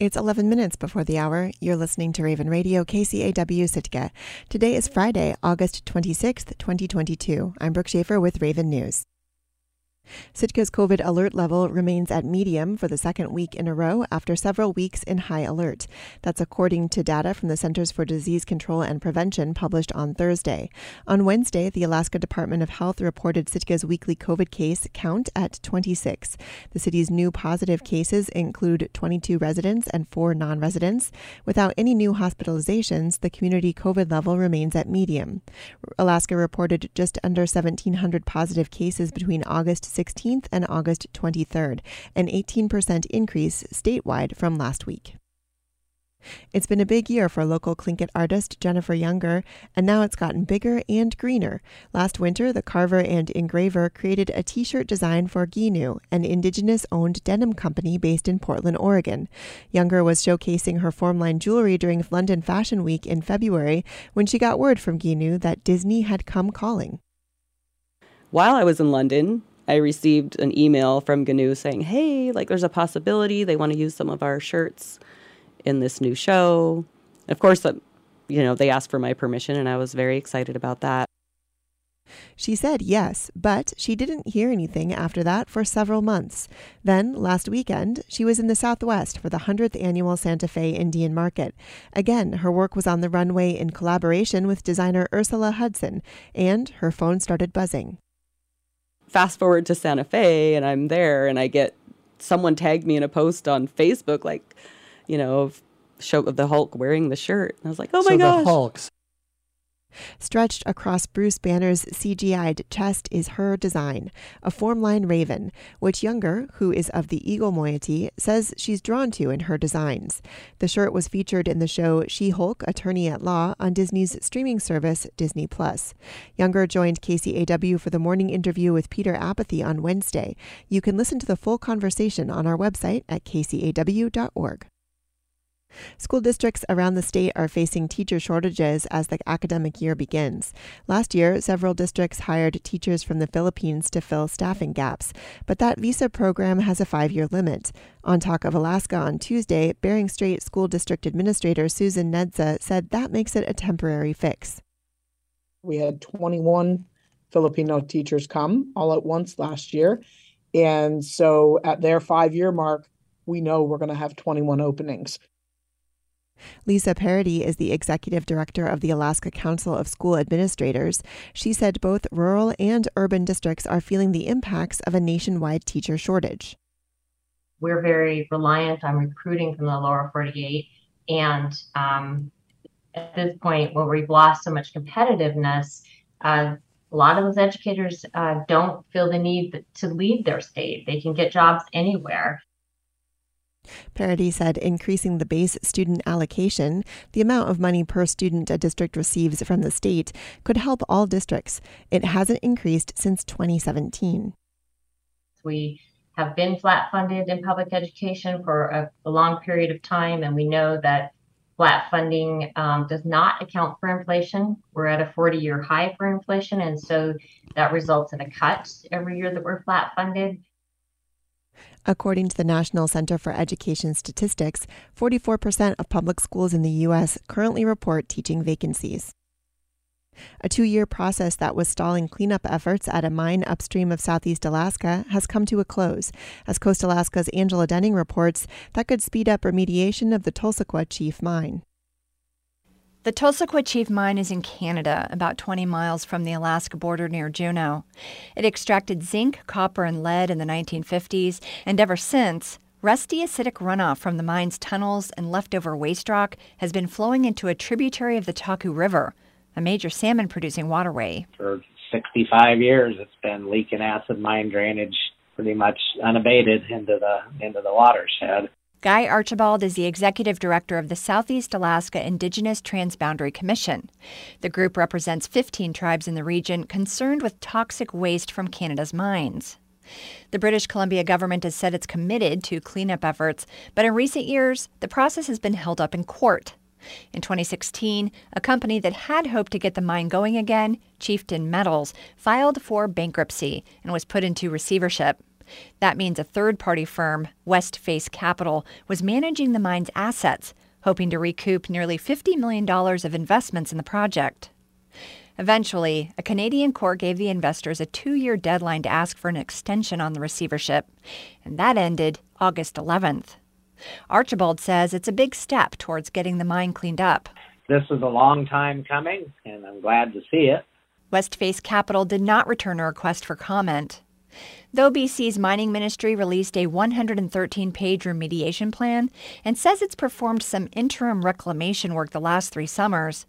It's 11 minutes before the hour. You're listening to Raven Radio, KCAW Sitka. Today is Friday, August 26th, 2022. I'm Brooke Schaefer with Raven News. Sitka's COVID alert level remains at medium for the second week in a row after several weeks in high alert. That's according to data from the Centers for Disease Control and Prevention published on Thursday. On Wednesday, the Alaska Department of Health reported Sitka's weekly COVID case count at 26. The city's new positive cases include 22 residents and 4 non residents. Without any new hospitalizations, the community COVID level remains at medium. Alaska reported just under 1,700 positive cases between August 16th and August 23rd, an 18% increase statewide from last week. It's been a big year for local Tlingit artist Jennifer Younger, and now it's gotten bigger and greener. Last winter, the carver and engraver created a t shirt design for Ginew, an indigenous owned denim company based in Portland, Oregon. Younger was showcasing her formline jewelry during London Fashion Week in February when she got word from Ginew that Disney had come calling. While I was in London, I received an email from Ginew saying, hey, like there's a possibility they want to use some of our shirts in this new show. Of course, uh, you know, they asked for my permission, and I was very excited about that. She said yes, but she didn't hear anything after that for several months. Then, last weekend, she was in the Southwest for the 100th annual Santa Fe Indian Market. Again, her work was on the runway in collaboration with designer Ursula Hudson, and her phone started buzzing fast forward to Santa Fe and I'm there and I get someone tagged me in a post on Facebook like, you know, of show of the Hulk wearing the shirt. And I was like, oh my so gosh. The Hulks Stretched across Bruce Banner's CGI'd chest is her design, a formline raven, which Younger, who is of the eagle moiety, says she's drawn to in her designs. The shirt was featured in the show She Hulk, Attorney at Law on Disney's streaming service, Disney Plus. Younger joined KCAW for the morning interview with Peter Apathy on Wednesday. You can listen to the full conversation on our website at kcaw.org. School districts around the state are facing teacher shortages as the academic year begins. Last year, several districts hired teachers from the Philippines to fill staffing gaps, but that visa program has a five year limit. On Talk of Alaska on Tuesday, Bering Strait School District Administrator Susan Nedza said that makes it a temporary fix. We had 21 Filipino teachers come all at once last year. And so at their five year mark, we know we're going to have 21 openings. Lisa Parady is the executive director of the Alaska Council of School Administrators. She said both rural and urban districts are feeling the impacts of a nationwide teacher shortage. We're very reliant on recruiting from the lower 48. And um, at this point, where we've lost so much competitiveness, uh, a lot of those educators uh, don't feel the need to leave their state. They can get jobs anywhere. Parady said increasing the base student allocation, the amount of money per student a district receives from the state, could help all districts. It hasn't increased since 2017. We have been flat funded in public education for a, a long period of time, and we know that flat funding um, does not account for inflation. We're at a 40 year high for inflation, and so that results in a cut every year that we're flat funded. According to the National Center for Education Statistics, 44% of public schools in the U.S. currently report teaching vacancies. A two year process that was stalling cleanup efforts at a mine upstream of southeast Alaska has come to a close. As Coast Alaska's Angela Denning reports, that could speed up remediation of the Tulsequah Chief mine. The Tulsequah Chief Mine is in Canada, about 20 miles from the Alaska border near Juneau. It extracted zinc, copper, and lead in the 1950s, and ever since, rusty acidic runoff from the mine's tunnels and leftover waste rock has been flowing into a tributary of the Taku River, a major salmon producing waterway. For 65 years, it's been leaking acid mine drainage pretty much unabated into the into the watershed. Guy Archibald is the executive director of the Southeast Alaska Indigenous Transboundary Commission. The group represents 15 tribes in the region concerned with toxic waste from Canada's mines. The British Columbia government has said it's committed to cleanup efforts, but in recent years, the process has been held up in court. In 2016, a company that had hoped to get the mine going again, Chieftain Metals, filed for bankruptcy and was put into receivership. That means a third party firm, West Face Capital, was managing the mine's assets, hoping to recoup nearly $50 million of investments in the project. Eventually, a Canadian court gave the investors a two year deadline to ask for an extension on the receivership, and that ended August 11th. Archibald says it's a big step towards getting the mine cleaned up. This is a long time coming, and I'm glad to see it. Westface Capital did not return a request for comment. Though BC's mining ministry released a 113 page remediation plan and says it's performed some interim reclamation work the last three summers,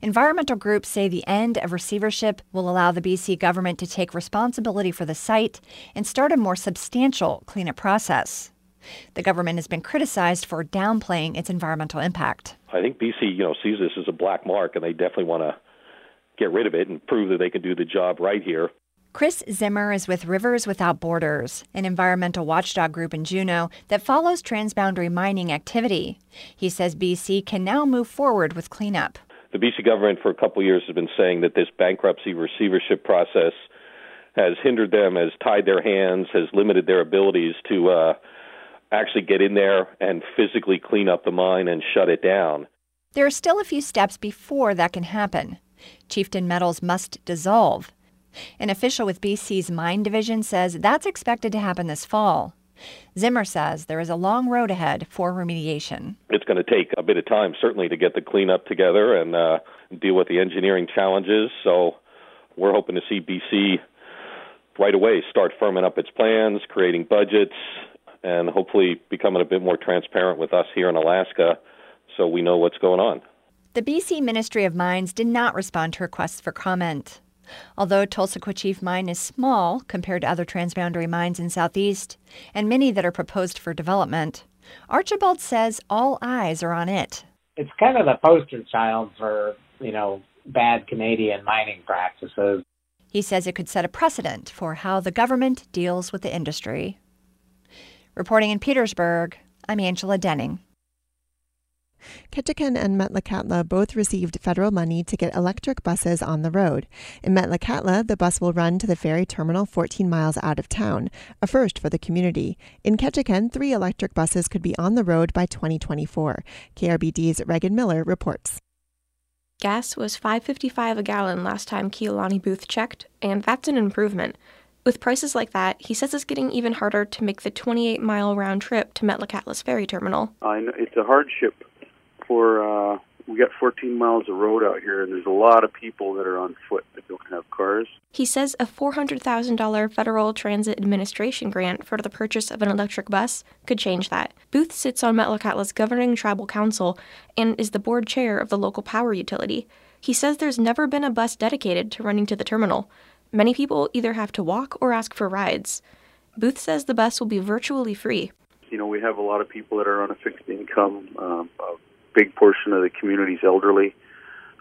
environmental groups say the end of receivership will allow the BC government to take responsibility for the site and start a more substantial cleanup process. The government has been criticized for downplaying its environmental impact. I think BC, you know, sees this as a black mark and they definitely want to get rid of it and prove that they can do the job right here. Chris Zimmer is with Rivers Without Borders, an environmental watchdog group in Juneau that follows transboundary mining activity. He says BC can now move forward with cleanup. The BC government for a couple of years has been saying that this bankruptcy receivership process has hindered them, has tied their hands, has limited their abilities to uh, actually get in there and physically clean up the mine and shut it down. There are still a few steps before that can happen. Chieftain Metals must dissolve. An official with BC's mine division says that's expected to happen this fall. Zimmer says there is a long road ahead for remediation. It's going to take a bit of time, certainly, to get the cleanup together and uh, deal with the engineering challenges. So we're hoping to see BC right away start firming up its plans, creating budgets, and hopefully becoming a bit more transparent with us here in Alaska so we know what's going on. The BC Ministry of Mines did not respond to requests for comment. Although Tulsa Mine is small compared to other transboundary mines in Southeast, and many that are proposed for development, Archibald says all eyes are on it. It's kind of the poster child for, you know, bad Canadian mining practices. He says it could set a precedent for how the government deals with the industry. Reporting in Petersburg, I'm Angela Denning. Ketchikan and Metlakatla both received federal money to get electric buses on the road. In Metlakatla, the bus will run to the ferry terminal 14 miles out of town, a first for the community. In Ketchikan, three electric buses could be on the road by 2024. KRBD's Regan Miller reports. Gas was 5.55 a gallon last time Keolani Booth checked, and that's an improvement. With prices like that, he says it's getting even harder to make the 28 mile round trip to Metlakatla's ferry terminal. I know it's a hardship for uh, we got 14 miles of road out here, and there's a lot of people that are on foot that don't have cars. He says a $400,000 Federal Transit Administration grant for the purchase of an electric bus could change that. Booth sits on Metlakatla's governing tribal council and is the board chair of the local power utility. He says there's never been a bus dedicated to running to the terminal. Many people either have to walk or ask for rides. Booth says the bus will be virtually free. You know, we have a lot of people that are on a fixed income. Um, big portion of the community's elderly.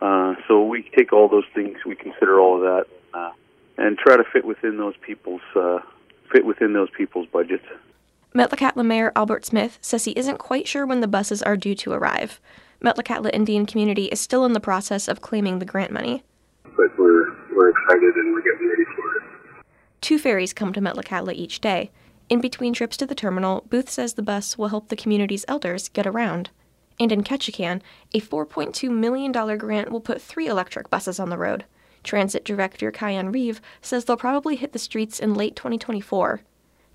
Uh, so we take all those things, we consider all of that, uh, and try to fit within those people's uh, fit within those people's budgets. Metlakatla Mayor Albert Smith says he isn't quite sure when the buses are due to arrive. Metlakatla Indian community is still in the process of claiming the grant money. But we're we're excited and we're getting ready for it. Two ferries come to Metlakatla each day. In between trips to the terminal, Booth says the bus will help the community's elders get around. And in Ketchikan, a $4.2 million grant will put three electric buses on the road. Transit Director Kyan Reeve says they'll probably hit the streets in late 2024.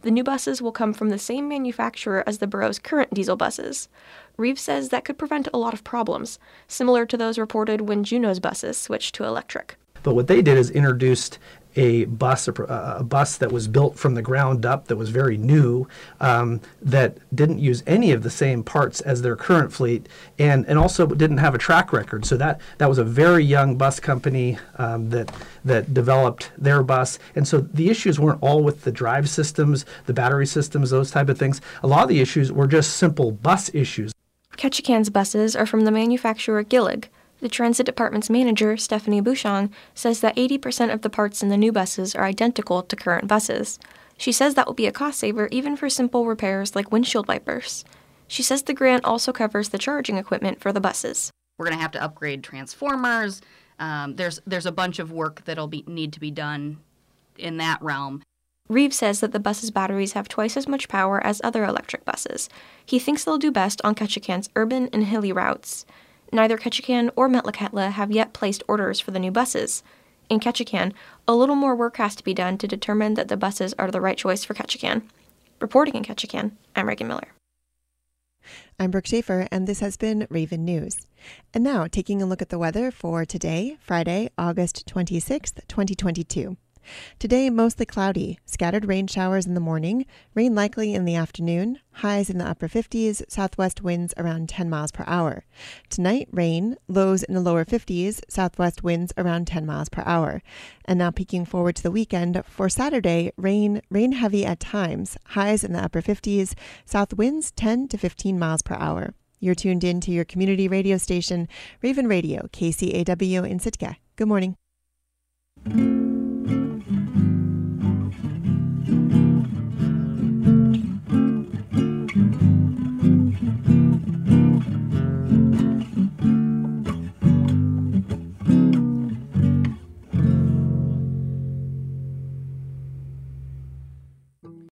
The new buses will come from the same manufacturer as the borough's current diesel buses. Reeve says that could prevent a lot of problems, similar to those reported when Juneau's buses switched to electric. But what they did is introduced a bus, a, a, bus that was built from the ground up, that was very new, um, that didn't use any of the same parts as their current fleet, and, and also didn't have a track record. So that that was a very young bus company um, that that developed their bus, and so the issues weren't all with the drive systems, the battery systems, those type of things. A lot of the issues were just simple bus issues. Ketchikan's buses are from the manufacturer Gillig, the Transit Department's manager, Stephanie Bouchon, says that 80% of the parts in the new buses are identical to current buses. She says that will be a cost saver even for simple repairs like windshield wipers. She says the grant also covers the charging equipment for the buses. We're going to have to upgrade transformers. Um, there's there's a bunch of work that'll be need to be done in that realm. Reeves says that the bus's batteries have twice as much power as other electric buses. He thinks they'll do best on Ketchikan's urban and hilly routes. Neither Ketchikan or Metlakatla have yet placed orders for the new buses. In Ketchikan, a little more work has to be done to determine that the buses are the right choice for Ketchikan. Reporting in Ketchikan, I'm Reagan Miller. I'm Brooke Schaefer, and this has been Raven News. And now, taking a look at the weather for today, Friday, August 26th, 2022. Today, mostly cloudy, scattered rain showers in the morning, rain likely in the afternoon, highs in the upper 50s, southwest winds around 10 miles per hour. Tonight, rain, lows in the lower 50s, southwest winds around 10 miles per hour. And now peeking forward to the weekend, for Saturday, rain, rain heavy at times, highs in the upper 50s, south winds 10 to 15 miles per hour. You're tuned in to your community radio station, Raven Radio, KCAW in Sitka. Good morning.